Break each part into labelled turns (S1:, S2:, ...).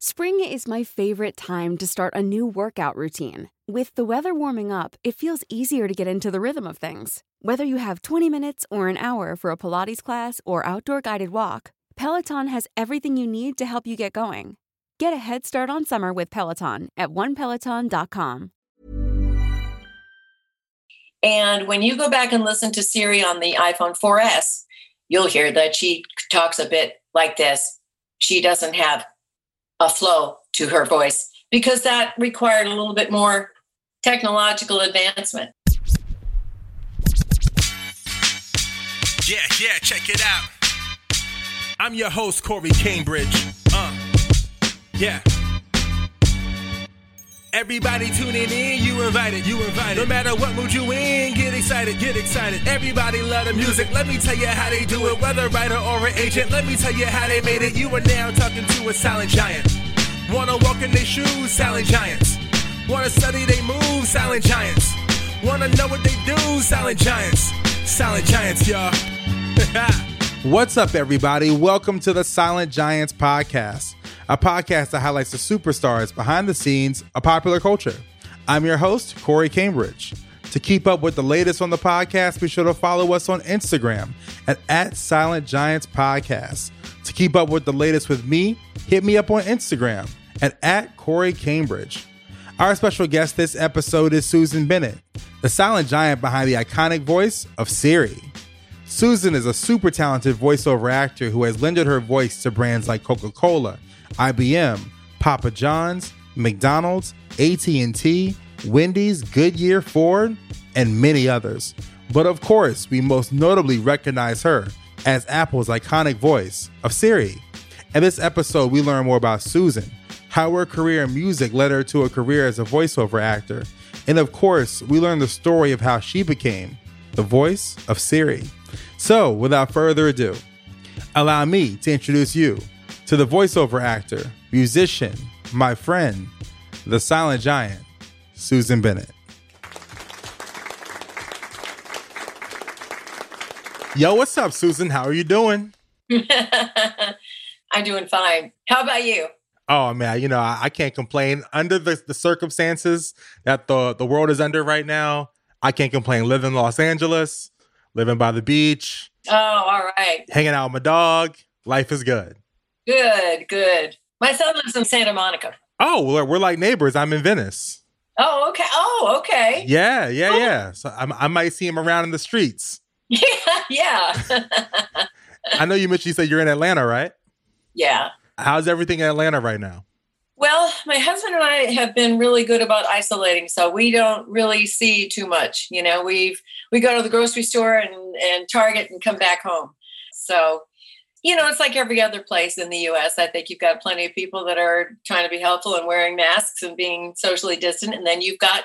S1: Spring is my favorite time to start a new workout routine. With the weather warming up, it feels easier to get into the rhythm of things. Whether you have 20 minutes or an hour for a Pilates class or outdoor guided walk, Peloton has everything you need to help you get going. Get a head start on summer with Peloton at onepeloton.com.
S2: And when you go back and listen to Siri on the iPhone 4S, you'll hear that she talks a bit like this. She doesn't have a flow to her voice because that required a little bit more technological advancement.
S3: Yeah, yeah, check it out. I'm your host, Corey Cambridge. Uh, yeah. Everybody tuning in, you invited, you invited. No matter what mood you in, get excited, get excited. Everybody love the music. Let me tell you how they do it. Whether writer or an agent, let me tell you how they made it. You are now talking to a silent giant. Wanna walk in their shoes, silent giants. Wanna study they moves, silent giants. Wanna know what they do, silent giants. Silent giants, y'all.
S4: What's up, everybody? Welcome to the Silent Giants podcast, a podcast that highlights the superstars behind the scenes of popular culture. I'm your host, Corey Cambridge. To keep up with the latest on the podcast, be sure to follow us on Instagram at, at Silent Giants Podcast. To keep up with the latest with me, hit me up on Instagram at, at Corey Cambridge. Our special guest this episode is Susan Bennett, the silent giant behind the iconic voice of Siri. Susan is a super talented voiceover actor who has lended her voice to brands like Coca-Cola, IBM, Papa John's, McDonald's, AT&T, Wendy's, Goodyear, Ford, and many others. But of course, we most notably recognize her as Apple's iconic voice of Siri. In this episode, we learn more about Susan, how her career in music led her to a career as a voiceover actor, and of course, we learn the story of how she became the voice of Siri. So, without further ado, allow me to introduce you to the voiceover actor, musician, my friend, the silent giant, Susan Bennett. Yo, what's up, Susan? How are you doing?
S2: I'm doing fine. How about you?
S4: Oh man, you know I, I, can't complain under the, the circumstances that the the world is under right now. I can't complain. Living in Los Angeles, living by the beach.
S2: Oh, all right.
S4: Hanging out with my dog. Life is good.
S2: Good, good. My son lives in Santa Monica.
S4: Oh, we're, we're like neighbors. I'm in Venice.
S2: Oh, okay. Oh, okay.
S4: Yeah, yeah, oh. yeah. So I, I might see him around in the streets.
S2: Yeah, yeah.
S4: I know you mentioned you said you're in Atlanta, right?
S2: Yeah.
S4: How's everything in Atlanta right now?
S2: Well, my husband and I have been really good about isolating, so we don't really see too much. You know, we've we go to the grocery store and, and Target and come back home. So, you know, it's like every other place in the US. I think you've got plenty of people that are trying to be helpful and wearing masks and being socially distant, and then you've got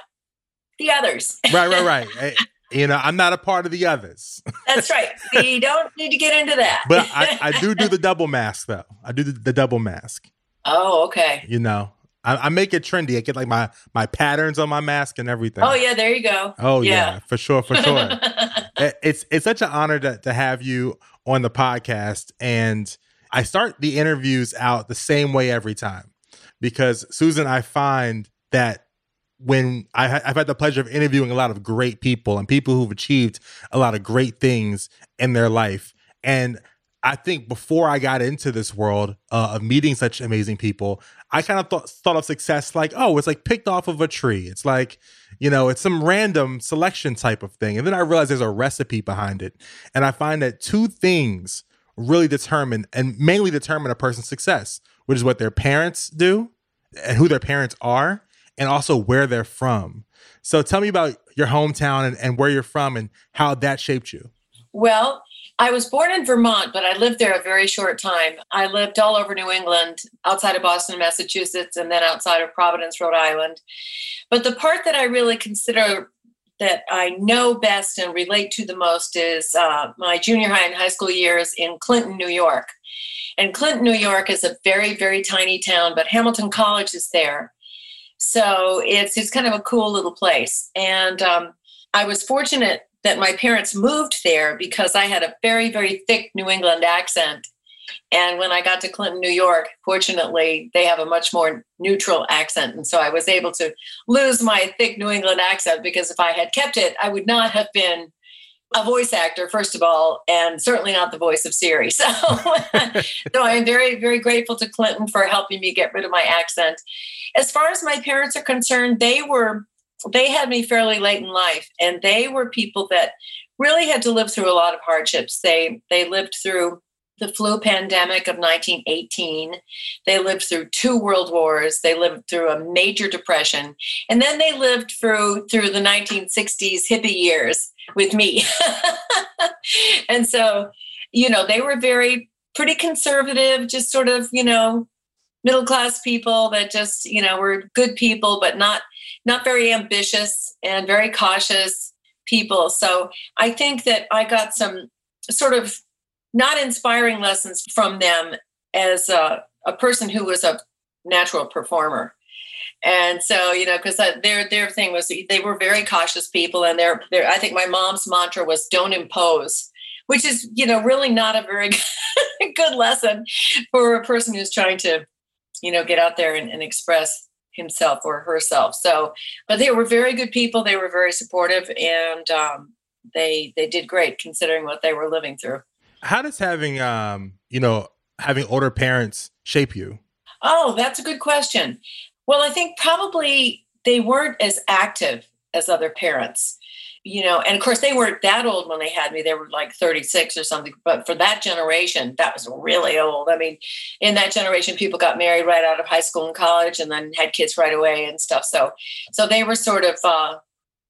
S2: the others.
S4: Right, right, right. You know, I'm not a part of the others.
S2: That's right. We don't need to get into that.
S4: but I, I do do the double mask though. I do the, the double mask.
S2: Oh, okay.
S4: You know, I, I, make it trendy. I get like my my patterns on my mask and everything.
S2: Oh yeah, there you go.
S4: Oh yeah, yeah for sure, for sure. it, it's it's such an honor to to have you on the podcast, and I start the interviews out the same way every time because Susan, I find that when I, have had the pleasure of interviewing a lot of great people and people who've achieved a lot of great things in their life. And I think before I got into this world uh, of meeting such amazing people, I kind of thought, thought of success like, oh, it's like picked off of a tree. It's like, you know, it's some random selection type of thing. And then I realized there's a recipe behind it. And I find that two things really determine and mainly determine a person's success, which is what their parents do and who their parents are and also where they're from. So tell me about your hometown and, and where you're from and how that shaped you.
S2: Well, I was born in Vermont, but I lived there a very short time. I lived all over New England, outside of Boston, Massachusetts, and then outside of Providence, Rhode Island. But the part that I really consider that I know best and relate to the most is uh, my junior high and high school years in Clinton, New York. And Clinton, New York is a very, very tiny town, but Hamilton College is there. So it's it's kind of a cool little place. And um, I was fortunate that my parents moved there because I had a very very thick New England accent, And when I got to Clinton, New York, fortunately, they have a much more neutral accent. And so I was able to lose my thick New England accent because if I had kept it, I would not have been a voice actor, first of all, and certainly not the voice of Siri. So, so I am very, very grateful to Clinton for helping me get rid of my accent. As far as my parents are concerned, they were they had me fairly late in life, and they were people that really had to live through a lot of hardships. They they lived through the flu pandemic of 1918. They lived through two world wars. They lived through a major depression, and then they lived through through the 1960s hippie years with me. and so, you know, they were very pretty conservative, just sort of, you know, middle class people that just, you know, were good people, but not not very ambitious and very cautious people. So I think that I got some sort of not inspiring lessons from them as a, a person who was a natural performer. And so, you know, because their their thing was they were very cautious people, and their their I think my mom's mantra was "Don't impose," which is you know really not a very good lesson for a person who's trying to, you know, get out there and, and express himself or herself. So, but they were very good people. They were very supportive, and um, they they did great considering what they were living through.
S4: How does having um, you know having older parents shape you?
S2: Oh, that's a good question. Well, I think probably they weren't as active as other parents, you know, and of course they weren't that old when they had me. They were like 36 or something. But for that generation, that was really old. I mean, in that generation, people got married right out of high school and college and then had kids right away and stuff. So, so they were sort of, uh,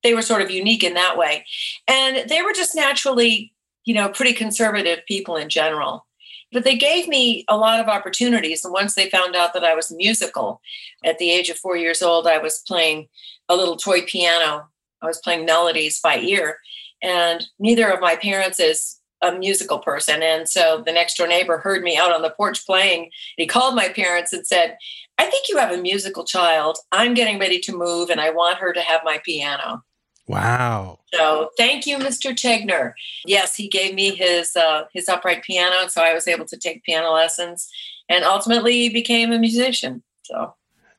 S2: they were sort of unique in that way. And they were just naturally, you know, pretty conservative people in general but they gave me a lot of opportunities. And once they found out that I was musical, at the age of four years old, I was playing a little toy piano. I was playing melodies by ear. And neither of my parents is a musical person. And so the next door neighbor heard me out on the porch playing. He called my parents and said, I think you have a musical child. I'm getting ready to move and I want her to have my piano.
S4: Wow.
S2: So thank you, Mr. Tegner. Yes, he gave me his uh, his upright piano, so I was able to take piano lessons, and ultimately became a musician. So,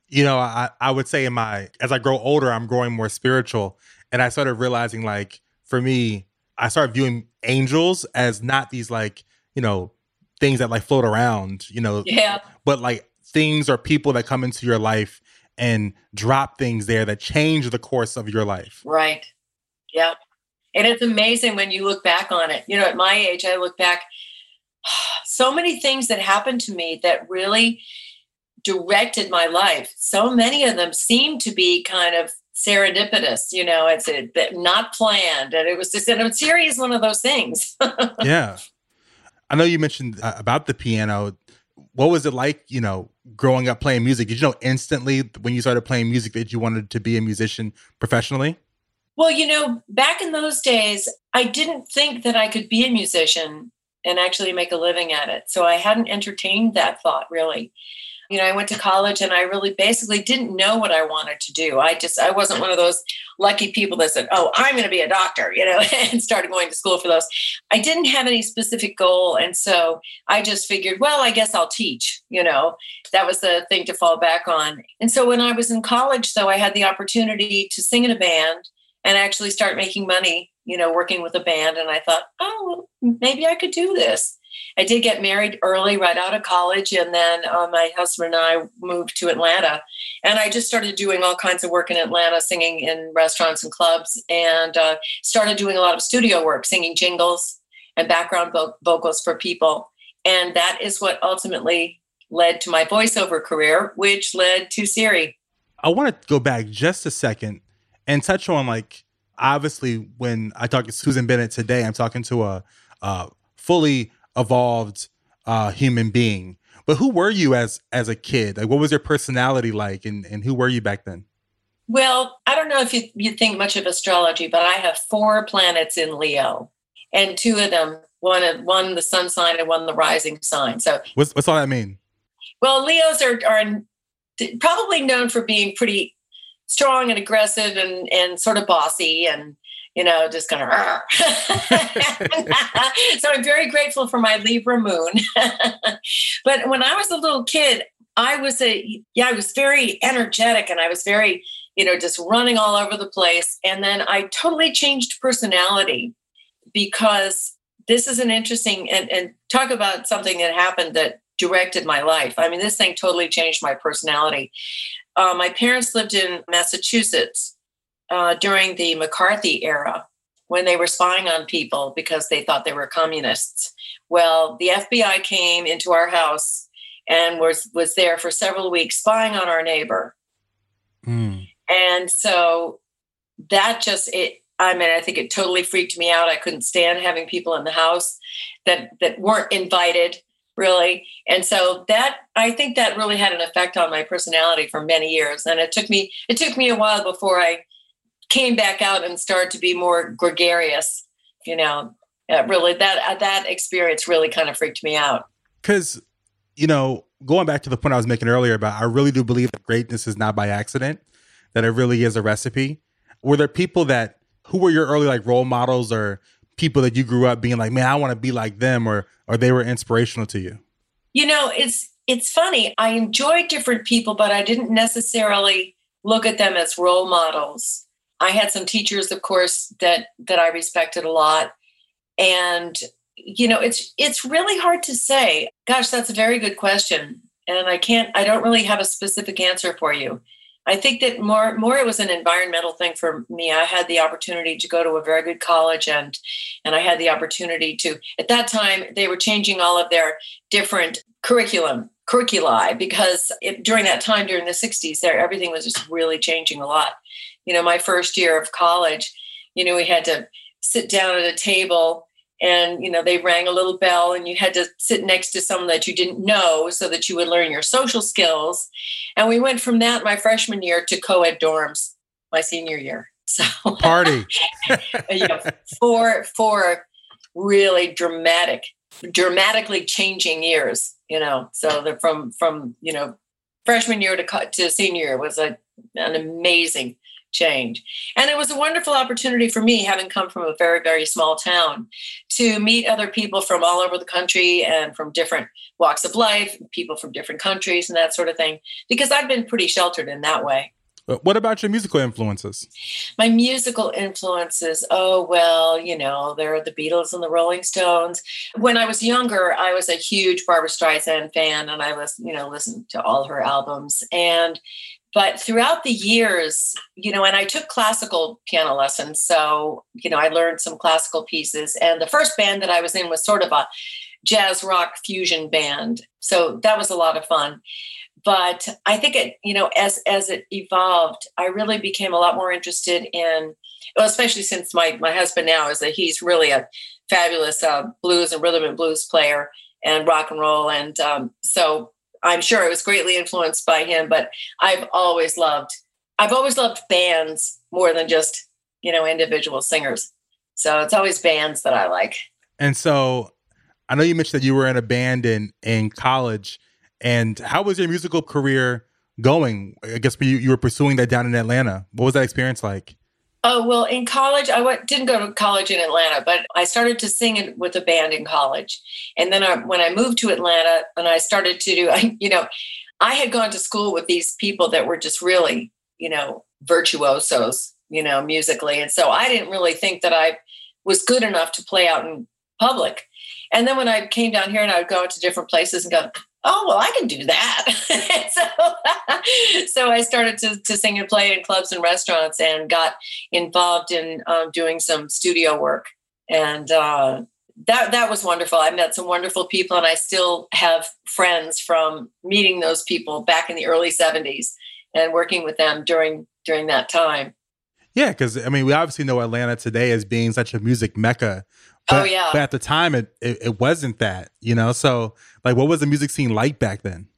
S4: you know, I I would say in my as I grow older, I'm growing more spiritual, and I started realizing like for me, I started viewing angels as not these like you know things that like float around, you know,
S2: yeah,
S4: but like things or people that come into your life and drop things there that change the course of your life.
S2: Right. Yeah. And it's amazing when you look back on it. You know, at my age, I look back, so many things that happened to me that really directed my life. So many of them seem to be kind of serendipitous, you know, it's a, not planned. And it was just, and a series one of those things.
S4: yeah. I know you mentioned uh, about the piano what was it like, you know, growing up playing music? Did you know instantly when you started playing music that you wanted to be a musician professionally?
S2: Well, you know, back in those days, I didn't think that I could be a musician and actually make a living at it. So I hadn't entertained that thought really you know, I went to college and I really basically didn't know what I wanted to do. I just, I wasn't one of those lucky people that said, oh, I'm going to be a doctor, you know, and started going to school for those. I didn't have any specific goal. And so I just figured, well, I guess I'll teach, you know, that was the thing to fall back on. And so when I was in college, though, I had the opportunity to sing in a band and actually start making money, you know, working with a band. And I thought, oh, maybe I could do this. I did get married early, right out of college, and then uh, my husband and I moved to Atlanta. And I just started doing all kinds of work in Atlanta, singing in restaurants and clubs, and uh, started doing a lot of studio work, singing jingles and background vo- vocals for people. And that is what ultimately led to my voiceover career, which led to Siri.
S4: I want to go back just a second and touch on like obviously when I talk to Susan Bennett today, I'm talking to a, a fully evolved uh, human being. But who were you as as a kid? Like, what was your personality like, and and who were you back then?
S2: Well, I don't know if you you think much of astrology, but I have four planets in Leo, and two of them one of one the sun sign and one the rising sign. So
S4: what's what's all that mean?
S2: Well, Leos are are probably known for being pretty strong and aggressive and and sort of bossy and you know, just kind of. so I'm very grateful for my Libra moon. but when I was a little kid, I was a, yeah, I was very energetic and I was very, you know, just running all over the place. And then I totally changed personality because this is an interesting, and, and talk about something that happened that directed my life. I mean, this thing totally changed my personality. Uh, my parents lived in Massachusetts uh, during the McCarthy era when they were spying on people because they thought they were communists. Well, the FBI came into our house and was was there for several weeks spying on our neighbor. Mm. And so that just it I mean I think it totally freaked me out. I couldn't stand having people in the house that that weren't invited really. And so that I think that really had an effect on my personality for many years. And it took me it took me a while before I came back out and started to be more gregarious. You know, uh, really that uh, that experience really kind of freaked me out.
S4: Because you know, going back to the point I was making earlier about, I really do believe that greatness is not by accident. That it really is a recipe. Were there people that who were your early like role models or people that you grew up being like, man, I want to be like them, or or they were inspirational to you?
S2: You know, it's it's funny. I enjoyed different people, but I didn't necessarily look at them as role models. I had some teachers, of course, that that I respected a lot, and you know, it's it's really hard to say. Gosh, that's a very good question, and I can't. I don't really have a specific answer for you. I think that more more it was an environmental thing for me. I had the opportunity to go to a very good college and and I had the opportunity to at that time they were changing all of their different curriculum curriculi because it, during that time during the 60s there everything was just really changing a lot. You know, my first year of college, you know, we had to sit down at a table and you know they rang a little bell and you had to sit next to someone that you didn't know so that you would learn your social skills. And we went from that my freshman year to co-ed dorms my senior year. So
S4: party.
S2: you know, four four really dramatic dramatically changing years you know. So the from from you know freshman year to to senior year was a an amazing change. And it was a wonderful opportunity for me, having come from a very, very small town, to meet other people from all over the country and from different walks of life, people from different countries, and that sort of thing, because I've been pretty sheltered in that way.
S4: Uh, what about your musical influences?
S2: My musical influences, oh, well, you know, there are the Beatles and the Rolling Stones. When I was younger, I was a huge Barbra Streisand fan and I was, you know, listened to all her albums. And but throughout the years you know and i took classical piano lessons so you know i learned some classical pieces. And the first band that i was in was sort of a jazz rock fusion band so that was a lot of fun. But i think it you know as as it evolved i really became a lot more interested in well, especially since my my husband now is that he's really a fabulous uh, blues and rhythm and blues player and rock and roll. And um, so I'm sure it was greatly influenced by him, but I've always loved I've always loved bands more than just, you know, individual singers. So it's always bands that I like.
S4: And so I know you mentioned that you were in a band in in college. And how was your musical career going? I guess you, you were pursuing that down in Atlanta. What was that experience like?
S2: Oh, well, in college, I went, didn't go to college in Atlanta, but I started to sing with a band in college. And then I, when I moved to Atlanta and I started to do, you know, I had gone to school with these people that were just really, you know, virtuosos, you know, musically. And so I didn't really think that I was good enough to play out in public. And then when I came down here and I would go to different places and go, oh well i can do that so, so i started to, to sing and play in clubs and restaurants and got involved in um, doing some studio work and uh, that that was wonderful i met some wonderful people and i still have friends from meeting those people back in the early 70s and working with them during during that time
S4: yeah because i mean we obviously know atlanta today as being such a music mecca
S2: Oh, but, oh yeah.
S4: But at the time, it, it, it wasn't that, you know. So like, what was the music scene like back then?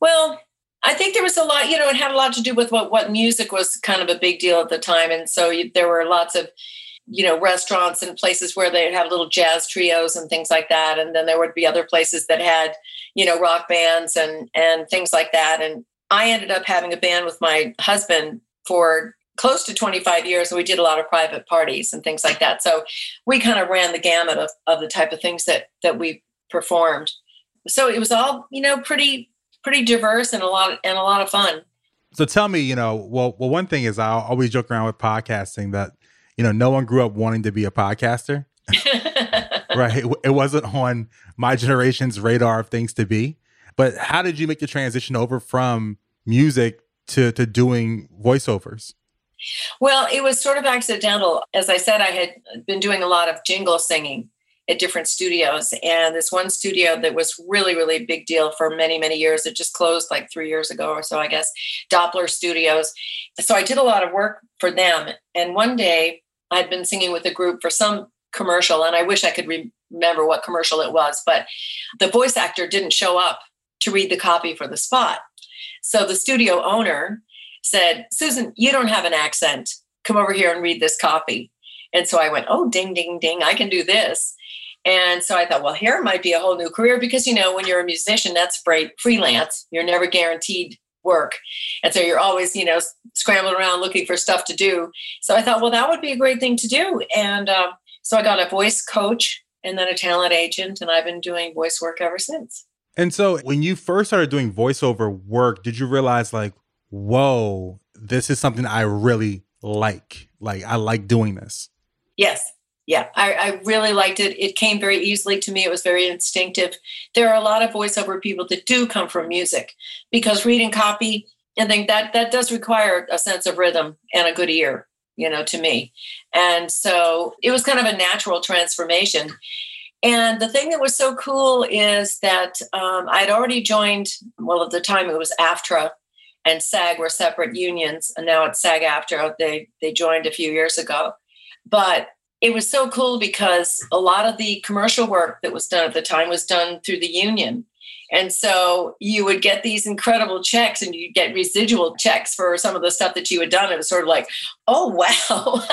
S2: Well, I think there was a lot. You know, it had a lot to do with what what music was kind of a big deal at the time, and so you, there were lots of you know restaurants and places where they'd have little jazz trios and things like that and then there would be other places that had you know rock bands and and things like that and i ended up having a band with my husband for close to 25 years and we did a lot of private parties and things like that so we kind of ran the gamut of, of the type of things that that we performed so it was all you know pretty pretty diverse and a lot and a lot of fun.
S4: So tell me you know well well one thing is i always joke around with podcasting that you know no one grew up wanting to be a podcaster. Right. It, it wasn't on my generation's radar of things to be. But how did you make the transition over from music to to doing voiceovers?
S2: Well, it was sort of accidental. As I said, I had been doing a lot of jingle singing at different studios. And this one studio that was really, really big deal for many, many years. It just closed like three years ago or so, I guess, Doppler Studios. So I did a lot of work for them. And one day I'd been singing with a group for some commercial, and I wish I could re- remember what commercial it was, but the voice actor didn't show up to read the copy for the spot. So the studio owner said, Susan, you don't have an accent. Come over here and read this copy. And so I went, oh, ding, ding, ding, I can do this. And so I thought, well, here might be a whole new career because, you know, when you're a musician, that's free, freelance. You're never guaranteed work. And so you're always, you know, scrambling around looking for stuff to do. So I thought, well, that would be a great thing to do. And uh, so I got a voice coach and then a talent agent, and I've been doing voice work ever since.
S4: And so when you first started doing voiceover work, did you realize, like, whoa, this is something I really like. Like, I like doing this.
S2: Yes. Yeah, I, I, really liked it. It came very easily to me. It was very instinctive. There are a lot of voiceover people that do come from music because reading copy, I think that that does require a sense of rhythm and a good ear, you know, to me. And so it was kind of a natural transformation. And the thing that was so cool is that um, I'd already joined, well, at the time it was AFTRA, and SAG were separate unions, and now it's SAG AFTRA. They they joined a few years ago, but it was so cool because a lot of the commercial work that was done at the time was done through the union. And so you would get these incredible checks and you'd get residual checks for some of the stuff that you had done. It was sort of like, oh, wow.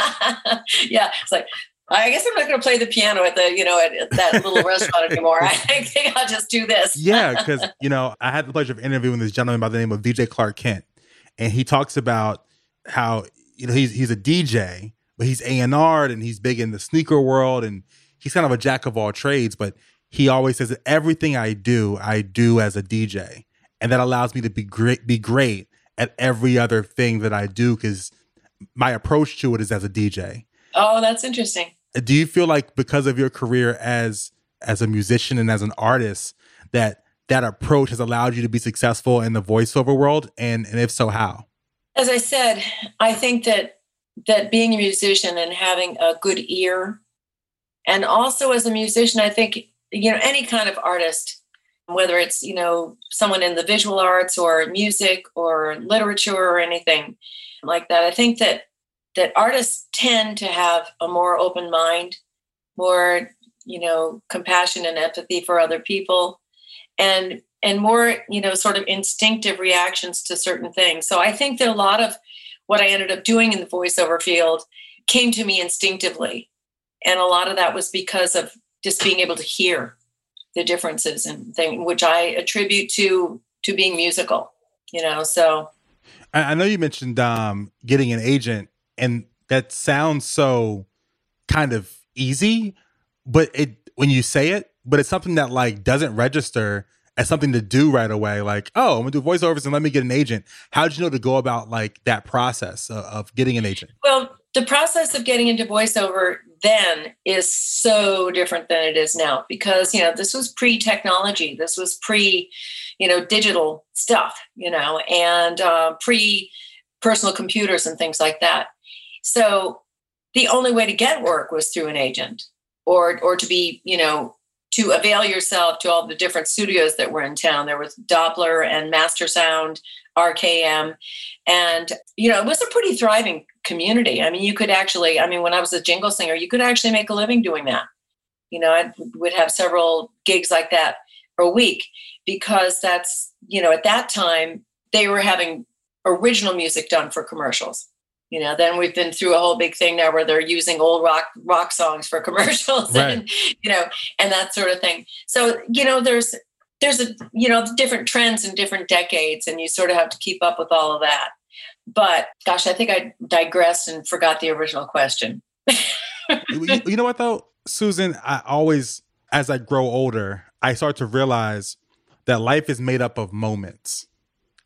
S2: yeah. It's like, I guess I'm not going to play the piano at the, you know, at, at that little restaurant anymore. I think I'll just do this.
S4: yeah, because you know, I had the pleasure of interviewing this gentleman by the name of DJ Clark Kent, and he talks about how you know he's he's a DJ, but he's A and he's big in the sneaker world, and he's kind of a jack of all trades. But he always says that everything I do, I do as a DJ, and that allows me to be great, be great at every other thing that I do because my approach to it is as a DJ.
S2: Oh, that's interesting
S4: do you feel like because of your career as as a musician and as an artist that that approach has allowed you to be successful in the voiceover world and and if so how
S2: as i said i think that that being a musician and having a good ear and also as a musician i think you know any kind of artist whether it's you know someone in the visual arts or music or literature or anything like that i think that that artists tend to have a more open mind, more, you know, compassion and empathy for other people, and and more, you know, sort of instinctive reactions to certain things. So I think that a lot of what I ended up doing in the voiceover field came to me instinctively. And a lot of that was because of just being able to hear the differences and things, which I attribute to to being musical, you know. So
S4: I know you mentioned um, getting an agent and that sounds so kind of easy, but it when you say it, but it's something that like doesn't register as something to do right away. Like, oh, I'm gonna do voiceovers and let me get an agent. How did you know to go about like that process of, of getting an agent?
S2: Well, the process of getting into voiceover then is so different than it is now because you know this was pre-technology. This was pre, you know, digital stuff. You know, and uh, pre personal computers and things like that. So the only way to get work was through an agent or or to be, you know, to avail yourself to all the different studios that were in town. There was Doppler and Master Sound, RKM, and you know, it was a pretty thriving community. I mean, you could actually, I mean, when I was a jingle singer, you could actually make a living doing that. You know, I would have several gigs like that a week because that's, you know, at that time they were having original music done for commercials you know then we've been through a whole big thing now where they're using old rock rock songs for commercials right. and you know and that sort of thing so you know there's there's a you know different trends in different decades and you sort of have to keep up with all of that But gosh, I think I digressed and forgot the original question.
S4: you, know what though, Susan? I always, as I grow older, I start to realize that life is made up of moments.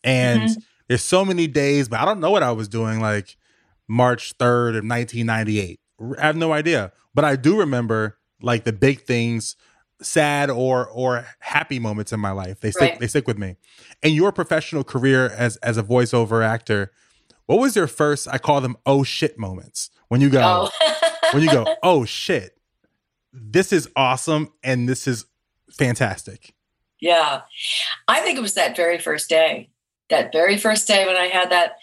S4: And mm-hmm. there's so many days, but I don't know what I was doing like March 3rd of 1998. I have no idea. But I do remember like the big things, sad or or happy moments in my life. They stick right. they stick with me. And your professional career as as a voiceover actor, what was your first I call them oh shit moments when you go oh. when you go, "Oh shit. This is awesome and this is fantastic."
S2: Yeah. I think it was that very first day. That very first day when I had that,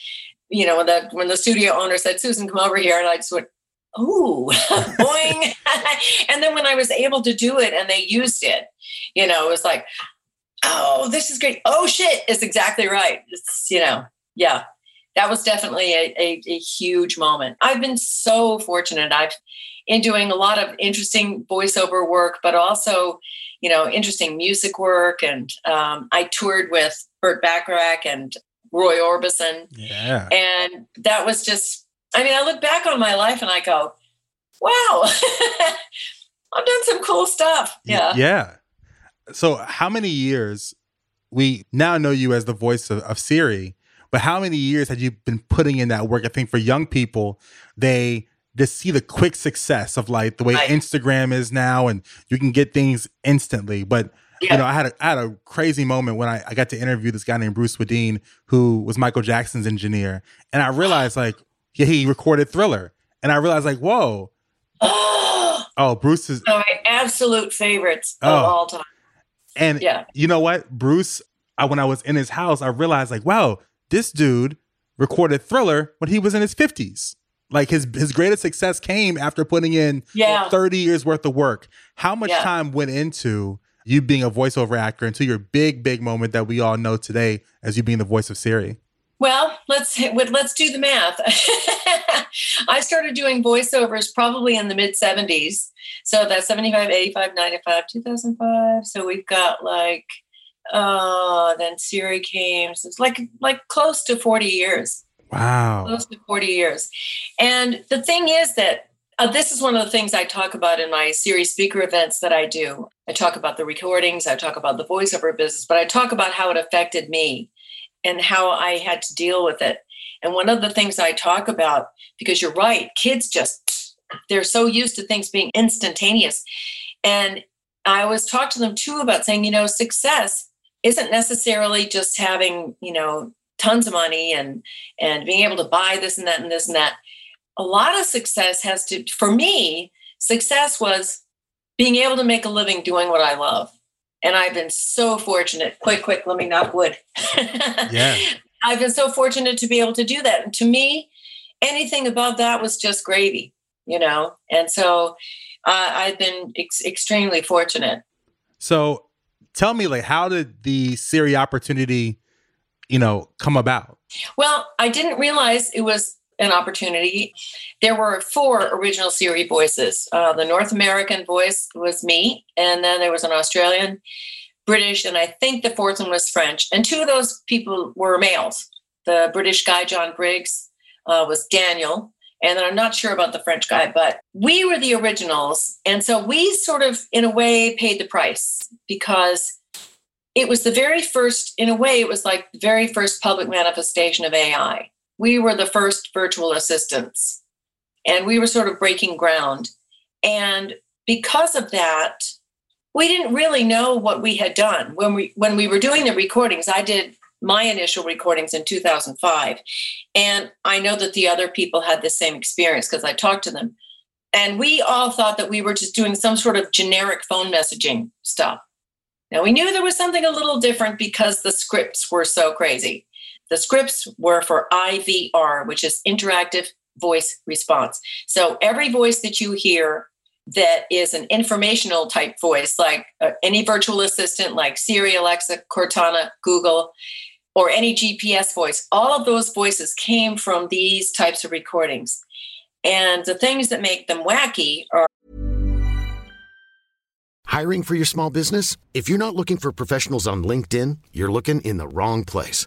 S2: you know, when the when the studio owner said, Susan, come over here. And I just went, ooh, boing. and then when I was able to do it and they used it, you know, it was like, oh, this is great. Oh shit, it's exactly right. It's, you know, yeah. That was definitely a, a, a huge moment. I've been so fortunate. I've in doing a lot of interesting voiceover work, but also you know, interesting music work. And um, I toured with Burt Bacharach and Roy Orbison.
S4: Yeah.
S2: And that was just, I mean, I look back on my life and I go, wow, I've done some cool stuff. Yeah.
S4: Yeah. So, how many years? We now know you as the voice of, of Siri, but how many years had you been putting in that work? I think for young people, they to see the quick success of like the way right. Instagram is now and you can get things instantly. But yeah. you know, I had a I had a crazy moment when I, I got to interview this guy named Bruce Swedien, who was Michael Jackson's engineer. And I realized like yeah, he recorded thriller. And I realized like, whoa. oh, Bruce is
S2: my absolute favorites oh. of all time.
S4: And yeah. you know what? Bruce, I, when I was in his house, I realized like, wow, this dude recorded thriller when he was in his 50s. Like his his greatest success came after putting in yeah. 30 years worth of work. How much yeah. time went into you being a voiceover actor into your big big moment that we all know today as you being the voice of Siri?
S2: Well, let's let's do the math. I started doing voiceovers probably in the mid 70s. So that's 75, 85, 95, 2005. So we've got like uh then Siri came. So it's like like close to 40 years.
S4: Wow.
S2: Close to 40 years. And the thing is that uh, this is one of the things I talk about in my Siri speaker events that I do. I talk about the recordings, I talk about the voiceover business, but I talk about how it affected me and how I had to deal with it. And one of the things I talk about, because you're right, kids just, they're so used to things being instantaneous. And I always talk to them too about saying, you know, success isn't necessarily just having, you know, tons of money and and being able to buy this and that and this and that a lot of success has to for me success was being able to make a living doing what i love. And i've been so fortunate. Quick quick let me knock wood. Yeah. I've been so fortunate to be able to do that. And to me anything above that was just gravy you know? And so uh, i've been ex- extremely fortunate.
S4: So tell me like how did the siri opportunity you know, come about?
S2: Well, I didn't realize it was an opportunity. There were four original Siri voices. Uh, the North American voice was me, and then there was an Australian, British, and I think the fourth one was French. And two of those people were males. The British guy, Jon Briggs, uh, was Daniel. And then I'm not sure about the French guy, but we were the originals. And so we sort of, in a way, paid the price because it was the very first, in a way, it was like the very first public manifestation of AI. We were the first virtual assistants and we were sort of breaking ground. And because of that, we didn't really know what we had done when we when we were doing the recordings. I did my initial recordings in 2005, and I know that the other people had the same experience because I talked to them. And we all thought that we were just doing some sort of generic phone messaging stuff. Now, we knew there was something a little different because the scripts were so crazy. The scripts were for IVR, which is interactive voice response. So every voice that you hear that is an informational type voice, like uh, any virtual assistant like Siri, Alexa, Cortana, Google, or any GPS voice, all of those voices came from these types of recordings. And the things that make them wacky are
S5: Hiring for your small business? If you're not looking for professionals on LinkedIn, you're looking in the wrong place.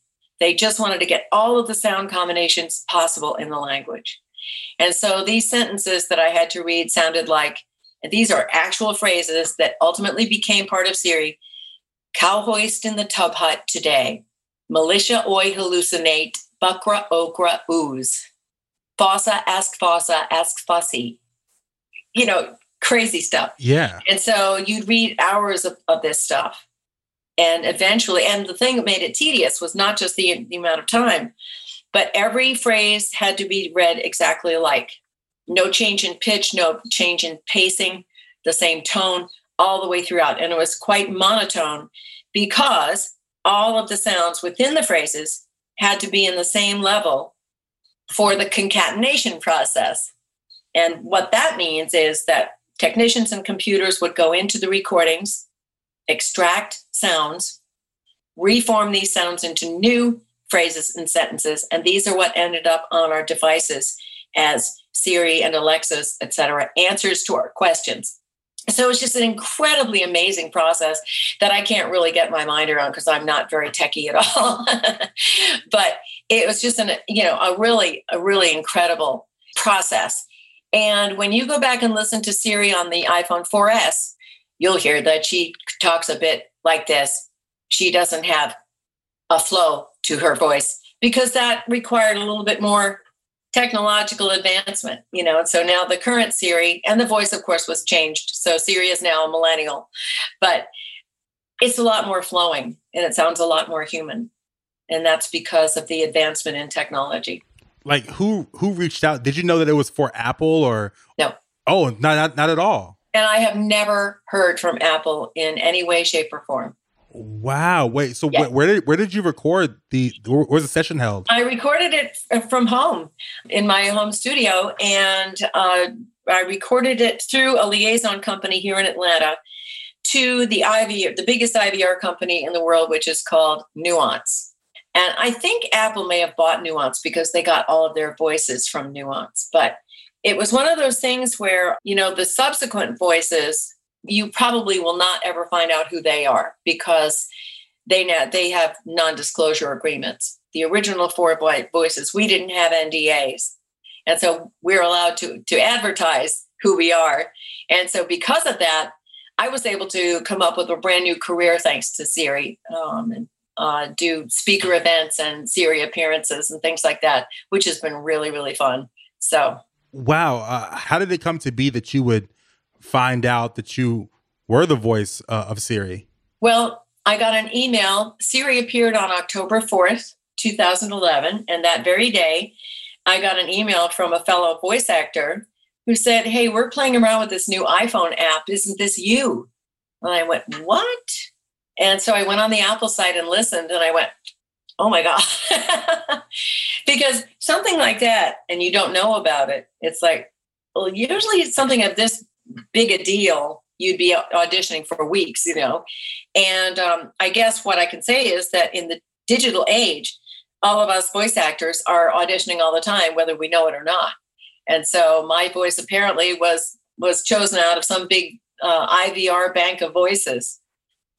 S2: They just wanted to get all of the sound combinations possible in the language. And so these sentences that I had to read sounded like, these are actual phrases that ultimately became part of Siri cow hoist in the tub hut today, militia oi hallucinate, Bukra okra ooze. Fossa ask fossa ask fussy. You know, crazy stuff.
S4: Yeah.
S2: And so you'd read hours of, of this stuff. And eventually, and the thing that made it tedious was not just the, the amount of time, but every phrase had to be read exactly alike. No change in pitch, no change in pacing, the same tone all the way throughout. And it was quite monotone because all of the sounds within the phrases had to be in the same level for the concatenation process. And what that means is that technicians and computers would go into the recordings, extract sounds, reform these sounds into new phrases and sentences, and these are what ended up on our devices as Siri and Alexa's, etc., answers to our questions. So it's just an incredibly amazing process that I can't really get my mind around because I'm not very techy at all. but it was just an, you know, a really, a really incredible process. And when you go back and listen to Siri on the iPhone 4S, you'll hear that she talks a bit like this. She doesn't have a flow to her voice because that required a little bit more technological advancement, you know. So now the current Siri and the voice, of course, was changed. So Siri is now a millennial, but it's a lot more flowing and it sounds a lot more human. And that's because of the advancement in technology.
S4: Like who who reached out? Did you know that it was for Apple or
S2: no?
S4: Oh, not not, not at all.
S2: And I have never heard from Apple in any way, shape, or form.
S4: Wow. Wait. So yeah. wh- where did where did you record the? Where was the session held?
S2: I recorded it from home in my home studio, and uh, I recorded it through a liaison company here in Atlanta to the IVR, the biggest IVR company in the world, which is called Nuance. And I think Apple may have bought Nuance because they got all of their voices from Nuance. But it was one of those things where, you know, the subsequent voices you probably will not ever find out who they are because they now they have non-disclosure agreements. The original four voices, we didn't have NDAs, and so we're allowed to to advertise who we are. And so because of that, I was able to come up with a brand new career thanks to Siri um, and uh, do speaker events and Siri appearances and things like that, which has been really really fun. So
S4: wow, uh, how did it come to be that you would? find out that you were the voice uh, of Siri?
S2: Well, I got an email. Siri appeared on October 4th, 2011. And that very day, I got an email from a fellow voice actor who said, Hey, we're playing around with this new iPhone app. Isn't this you? And I went, What? And so I went on the Apple site and listened, and I went, Oh my God. because something like that, and you don't know about it, it's like, well, usually it's something of this big a deal, you'd be auditioning for weeks, you know. And um, I guess what I can say is that in the digital age, all of us voice actors are auditioning all the time, whether we know it or not. And so my voice apparently was was chosen out of some big uh, IVR bank of voices.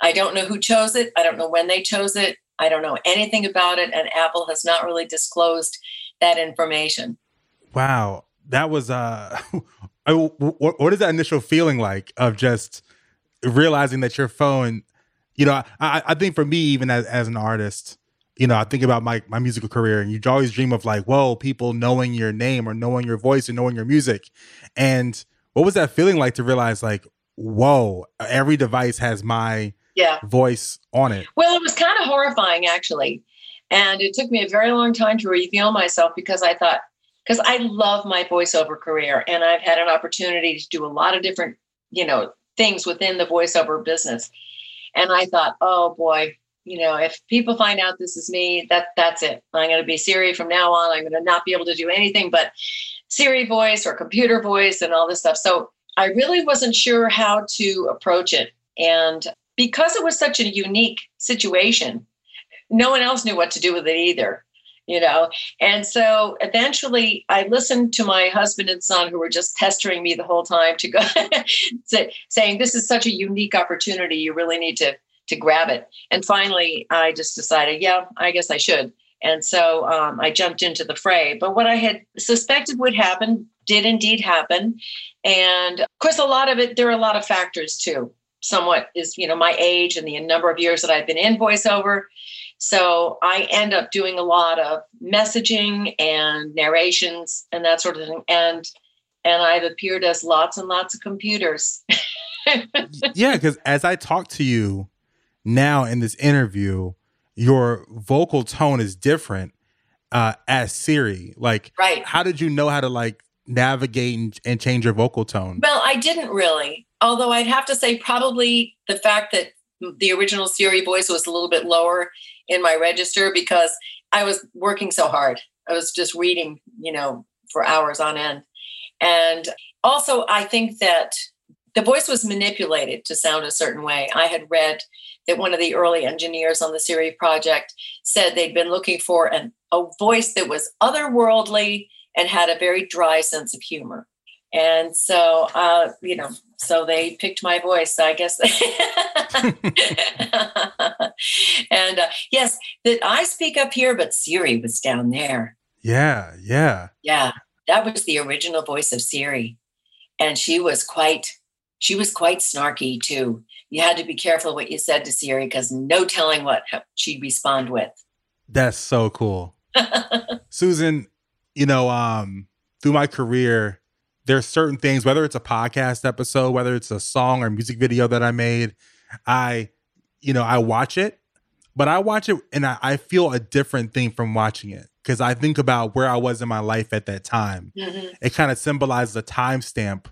S2: I don't know who chose it. I don't know when they chose it. I don't know anything about it, and Apple has not really disclosed that information.
S4: Wow, that was uh what, what is that initial feeling like of just realizing that your phone, you know, I, I think for me, even as, as an artist, you know, I think about my, my musical career and you always dream of like, whoa, people knowing your name or knowing your voice and knowing your music. And What was that feeling like to realize like, whoa, every device has my
S2: yeah
S4: voice on it?
S2: Well, it was kind of horrifying actually. And it took me a very long time to reveal myself because I thought, because I love my voiceover career and I've had an opportunity to do a lot of different, you know, things within the voiceover business. And I thought, oh boy, you know, if people find out this is me, that that's it. I'm going to be Siri from now on. I'm going to not be able to do anything but Siri voice or computer voice and all this stuff. So I really wasn't sure how to approach it. And because it was such a unique situation, no one else knew what to do with it either you know? And so eventually i listened to my husband and son who were just pestering me the whole time to go saying this is such a unique opportunity. You really need to to grab it. And finally i just decided yeah i guess i should. And so um, i jumped into the fray. But what i had suspected would happen did indeed happen. And of course a lot of it there are a lot of factors too somewhat is you know my age and the number of years that i've been in voiceover so I end up doing a lot of messaging and narrations and that sort of thing. And and I've appeared as lots and lots of computers.
S4: yeah, because as I talk to you now in this interview, your vocal tone is different uh, as Siri. Like,
S2: right?
S4: How did you know how to like navigate and, and change your vocal tone?
S2: Well, I didn't really. Although I'd have to say probably the fact that the original Siri voice was a little bit lower in my register because I was working so hard. I was just reading, you know, for hours on end. And also, I think that the voice was manipulated to sound a certain way. I had read that one of the early engineers on the Siri project said they'd been looking for an, a voice that was otherworldly and had a very dry sense of humor. And so, uh, you know, so they picked my voice. I guess. and uh, yes, that I speak up here, but Siri was down there.
S4: Yeah, yeah,
S2: yeah. That was the original voice of Siri, and she was quite. She was quite snarky too. You had to be careful what you said to Siri because no telling what she'd respond with.
S4: That's so cool, Susan. You know, um, through my career, there's certain things, whether it's a podcast episode, whether it's a song or music video that I made, I, you know, I watch it, but I watch it and I, I feel a different thing from watching it because I think about where I was in my life at that time. Mm-hmm. It kind of symbolizes a timestamp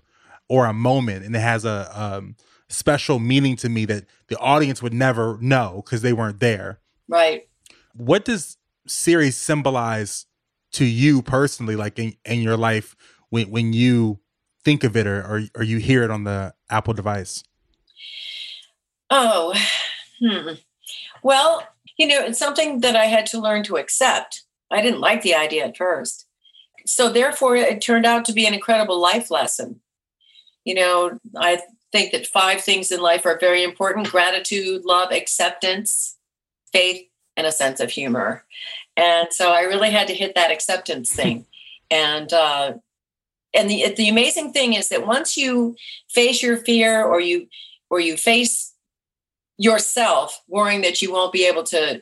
S4: or a moment, and it has a um, special meaning to me that the audience would never know because they weren't there.
S2: Right.
S4: What does Siri symbolize to you personally, like in, in your life? When when you think of it or, or, or you hear it on the Apple device?
S2: Oh, hmm. Well, you know, it's something that I had to learn to accept. I didn't like the idea at first. So, therefore, it turned out to be an incredible life lesson. You know, I think that five things in life are very important gratitude, love, acceptance, faith, and a sense of humor. And so I really had to hit that acceptance thing. And uh, and the the amazing thing is that once you face your fear or you or you face yourself worrying that you won't be able to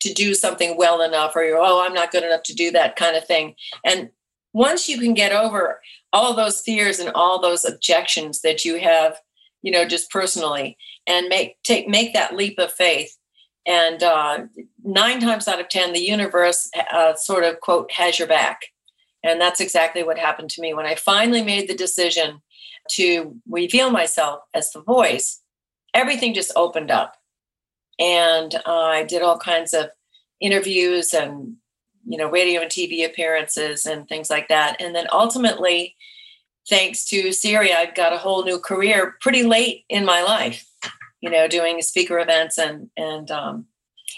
S2: to do something well enough or you're oh i'm not good enough to do that kind of thing. And once you can get over all those fears and all those objections that you have you know just personally and make take make that leap of faith. And uh, nine times out of ten the universe uh, sort of quote has your back and that's exactly what happened to me when I finally made the decision to reveal myself as the voice. Everything just opened up. And uh, I did all kinds of interviews and you know radio and TV appearances and things like that. And then ultimately, thanks to Siri, I've got a whole new career pretty late in my life. You know, doing speaker events and and um,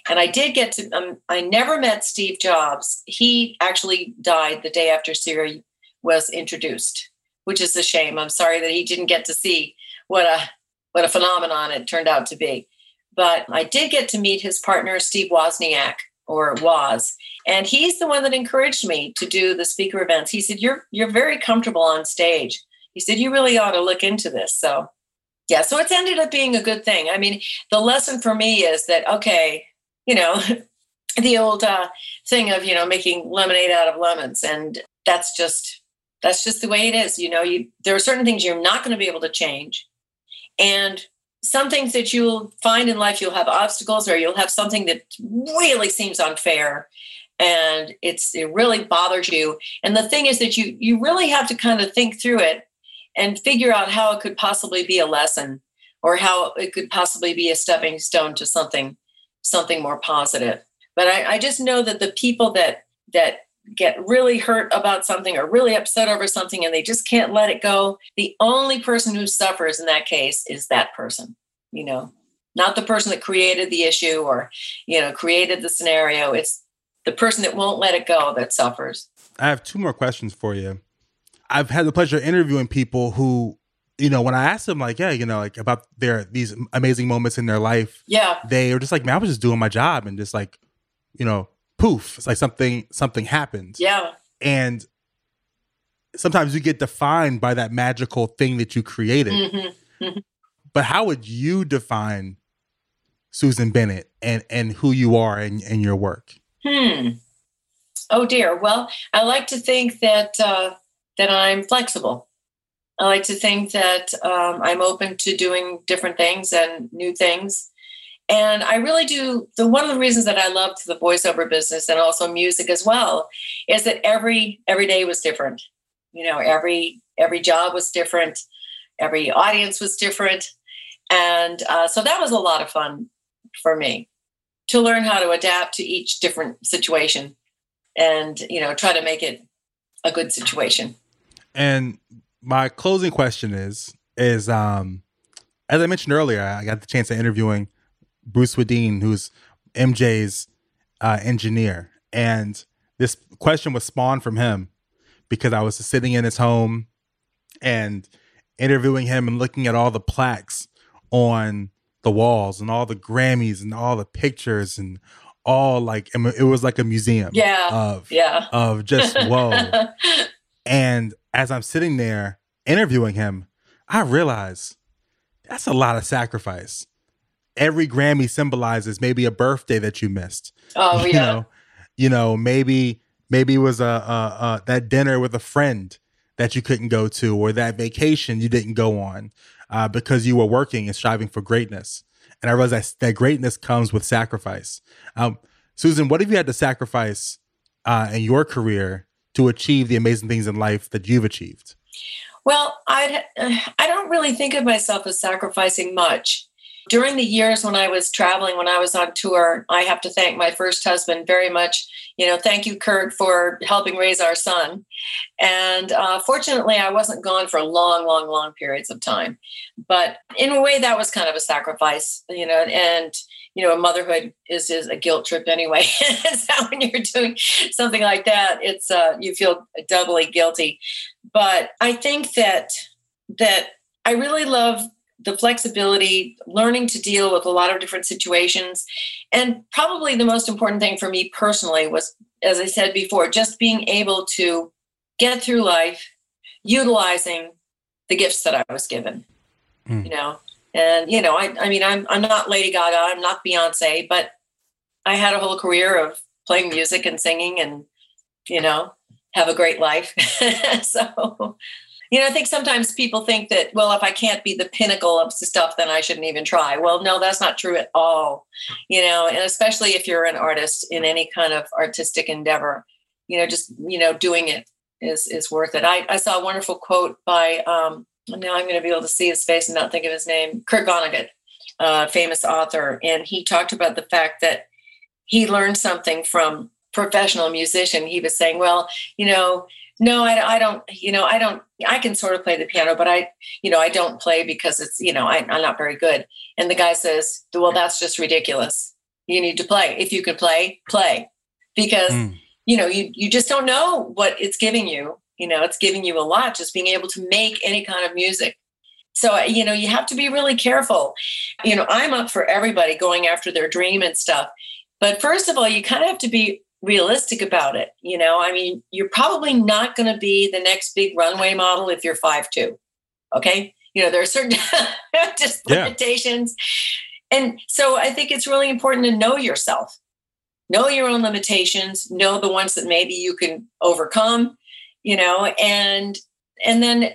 S2: and I did get to, um, I never met Steve Jobs. He actually died the day after Siri was introduced, which is a shame. I'm sorry that he didn't get to see what a, what a phenomenon it turned out to be. But I did get to meet his partner, Steve Wozniak, or was, and he's the one that encouraged me to do the speaker events. He said, "You're you're very comfortable on stage." He said, "You really ought to look into this." So, yeah, so it's ended up being a good thing. I mean, the lesson for me is that okay, you know, the old uh, thing of, you know, making lemonade out of lemons. And that's just, That's just the way it is. You know, you there are certain things you're not going to be able to change. And some things that you'll find in life, you'll have obstacles or you'll have something that really seems unfair and it's it really bothers you. And the thing is that you you really have to kind of think through it and figure out how it could possibly be a lesson or how it could possibly be a stepping stone to something something more positive. But I, I just know that the people that that get really hurt about something or really upset over something and they just can't let it go, the only person who suffers in that case is that person, you know, not the person that created the issue or, you know, created the scenario. It's the person that won't let it go that suffers.
S4: I have two more questions for you. I've had the pleasure of interviewing people who, you know, when I asked them, like, yeah, you know, like about their these amazing moments in their life,
S2: yeah,
S4: they were just like, man, I was just doing my job and just like, you know, poof, it's like something something happened.
S2: Yeah,
S4: and sometimes you get defined by that magical thing that you created. Mm-hmm. Mm-hmm. But how would you define Susan Bennett and and who you are and, and your work?
S2: Hmm. Oh dear. Well, I like to think that uh, that I'm flexible. I like to think that um, I'm open to doing different things and new things. And I really do. The one of the reasons that I loved the voiceover business and also music as well is that every every day was different. You know, every every job was different, every audience was different, and uh, so that was a lot of fun for me to learn how to adapt to each different situation and you know try to make it a good situation
S4: and my closing question is is um as i mentioned earlier i got the chance of interviewing bruce Swedien, who's mj's uh, engineer and this question was spawned from him because i was sitting in his home and interviewing him and looking at all the plaques on the walls and all the Grammys and all the pictures and all like it was like a museum.
S2: Yeah.
S4: Of
S2: yeah.
S4: Of just whoa. and as I'm sitting there interviewing him, I realize that's a lot of sacrifice. Every Grammy symbolizes maybe a birthday that you missed.
S2: Oh
S4: you
S2: yeah.
S4: Know, you know, maybe maybe it was a, a, a that dinner with a friend that you couldn't go to, or that vacation you didn't go on uh, because you were working and striving for greatness. And I realized that, that greatness comes with sacrifice. Um, Susan, what have you had to sacrifice uh, in your career to achieve the amazing things in life that you've achieved?
S2: Well, I I don't really think of myself as sacrificing much during the years when I was traveling, when I was on tour, I have to thank my first husband very much. You know, thank you, Kurt, for helping raise our son. And uh, fortunately, I wasn't gone for long, long, long periods of time. But in a way, that was kind of a sacrifice, you know, and you know, motherhood is is a guilt trip anyway. so when you're doing something like that, it's uh, you feel doubly guilty. But I think that that I really love the flexibility, learning to deal with a lot of different situations. And probably the most important thing for me personally was, as I said before, just being able to get through life utilizing the gifts that I was given. Mm. You know, and you know, I, I mean, I'm I'm not Lady Gaga, I'm not Beyonce, but I had a whole career of playing music and singing, and you know, have a great life. so you know, I think sometimes people think that, well, if I can't be the pinnacle of stuff, then I shouldn't even try. Well, no, that's not true at all. You know, and especially if you're an artist in any kind of artistic endeavor, you know, just, you know, doing it is is worth it. I, I saw a wonderful quote by um now I'm gonna be able to see his face and not think of his name, Kurt Vonnegut, uh, famous author. And he talked about the fact that he learned something from professional musician. He was saying, well, you know, no I, I, don't you know i don't i can sort of play the piano but i you know i don't play because it's you know I, i'm not very good and the guy says well that's just ridiculous you need to play if you can play play because mm. you know you you just don't know what it's giving you you know it's giving you a lot just being able to make any kind of music so uh, you know you have to be really careful you know i'm up for everybody going after their dream and stuff but first of all you kind of have to be realistic about it. You know, I mean, you're probably not going to be the next big runway model if you're five two. Okay, you know there are certain just yeah. limitations, and so I think it's really important to know yourself, know your own limitations, know the ones that maybe you can overcome. You know, and and then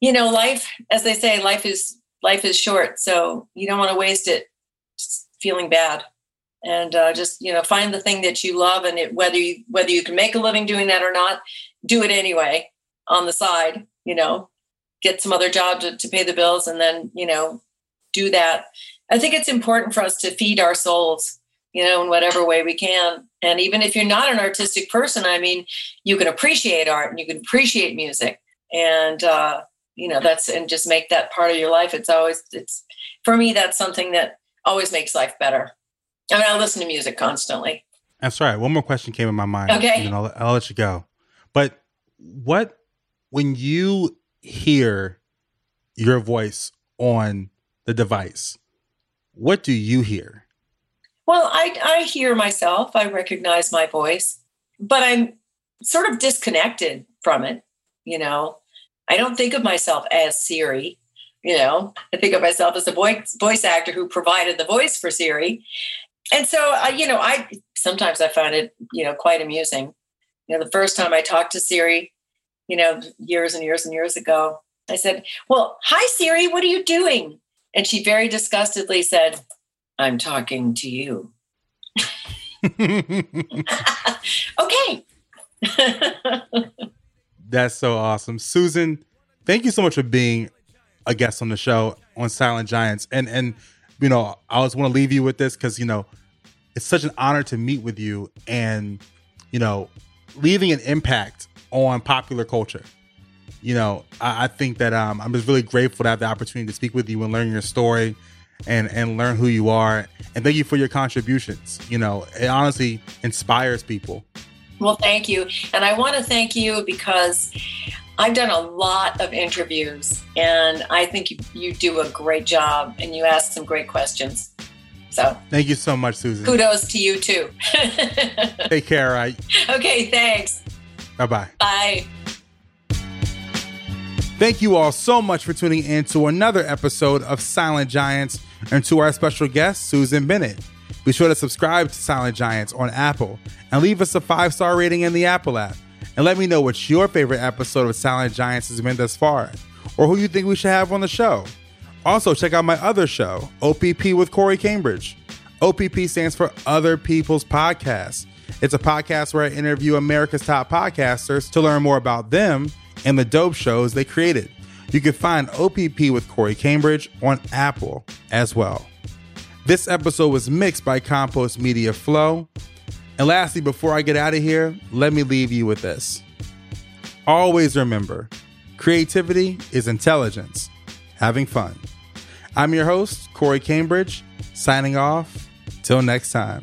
S2: you know, life, as they say, life is life is short, so you don't want to waste it feeling bad. And uh, just you know, find the thing that you love, and it, whether you whether you can make a living doing that or not, do it anyway on the side. You know, get some other job to, to pay the bills, and then you know, do that. I think it's important for us to feed our souls you know, in whatever way we can. And even if you're not an artistic person, I mean, you can appreciate art and you can appreciate music. And, uh, you know, that's, and just make that part of your life. It's always, it's, for me, that's something that always makes life better. I mean, I listen to music constantly.
S4: I'm sorry. One more question came in my mind.
S2: Okay.
S4: Know, I'll, I'll let you go. But what, when you hear your voice on the device, what do you hear?
S2: Well, I, I hear myself, I recognize my voice, but I'm sort of disconnected from it. You know, I don't think of myself as Siri. You know, I think of myself as a voice voice actor who provided the voice for Siri. And so, you know, I sometimes I find it, you know, quite amusing. You know, the first time I talked to Siri, you know, years and years and years ago, I said, Well, hi, Siri, what are you doing? And she very disgustedly said, I'm talking to you. okay.
S4: That's so awesome. Susan, thank you so much for being a guest on the show on Silent Giants. And and you know, I always want to leave you with this because you know, it's such an honor to meet with you and you know, leaving an impact on popular culture. You know, I, I think that um, I'm just really grateful to have the opportunity to speak with you and learn your story and and learn who you are. And thank you for your contributions. You know, it honestly inspires people.
S2: Well, thank you. And I want to thank you because I've done a lot of interviews and I think you, you do a great job and you ask some great questions. So
S4: thank you so much, Susan.
S2: Kudos to you too.
S4: Take care. Right.
S2: Okay. Thanks.
S4: Bye-bye.
S2: Bye.
S4: Thank you all so much for tuning in to another episode of Silent Giants and to our special guest, Susan Bennett. Be sure to subscribe to Silent Giants on Apple and leave us a five star rating in the Apple app. And let me know what your favorite episode of Silent Giants has been thus far, or who you think we should have on the show. Also, check out my other show, OPP with Corey Cambridge. OPP stands for Other People's Podcasts. It's a podcast where I interview America's top podcasters to learn more about them and the dope shows they created. You can find OPP with Corey Cambridge on Apple as well. This episode was mixed by Compost Media Flow. And lastly, before I get out of here, let me leave you with this. Always remember creativity is intelligence, having fun. I'm your host, Corey Cambridge, signing off. Till next time.